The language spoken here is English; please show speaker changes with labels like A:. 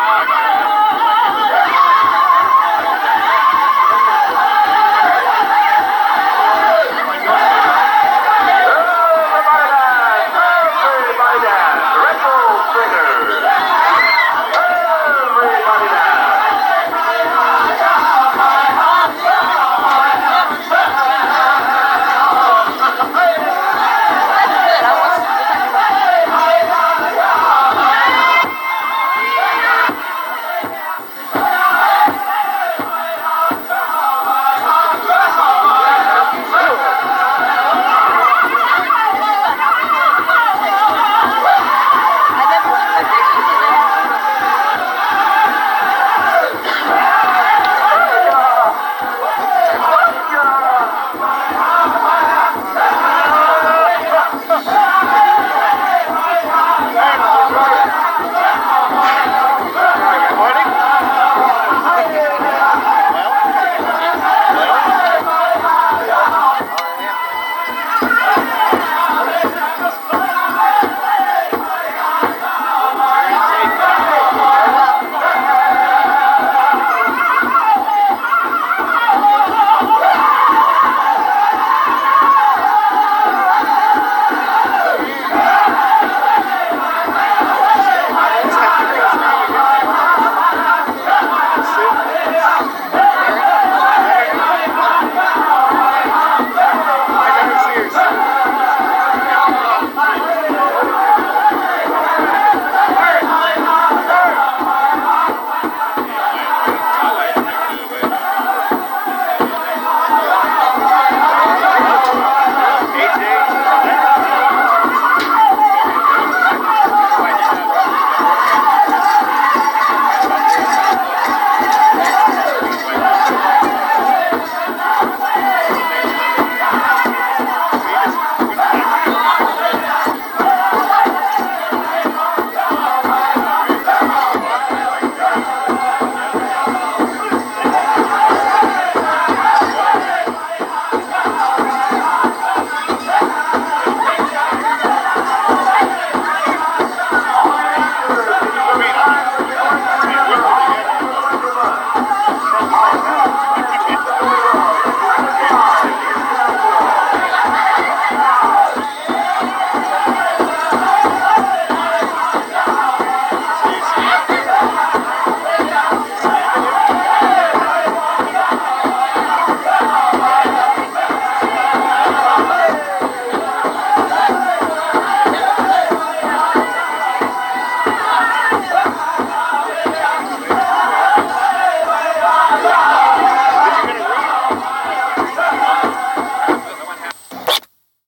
A: God.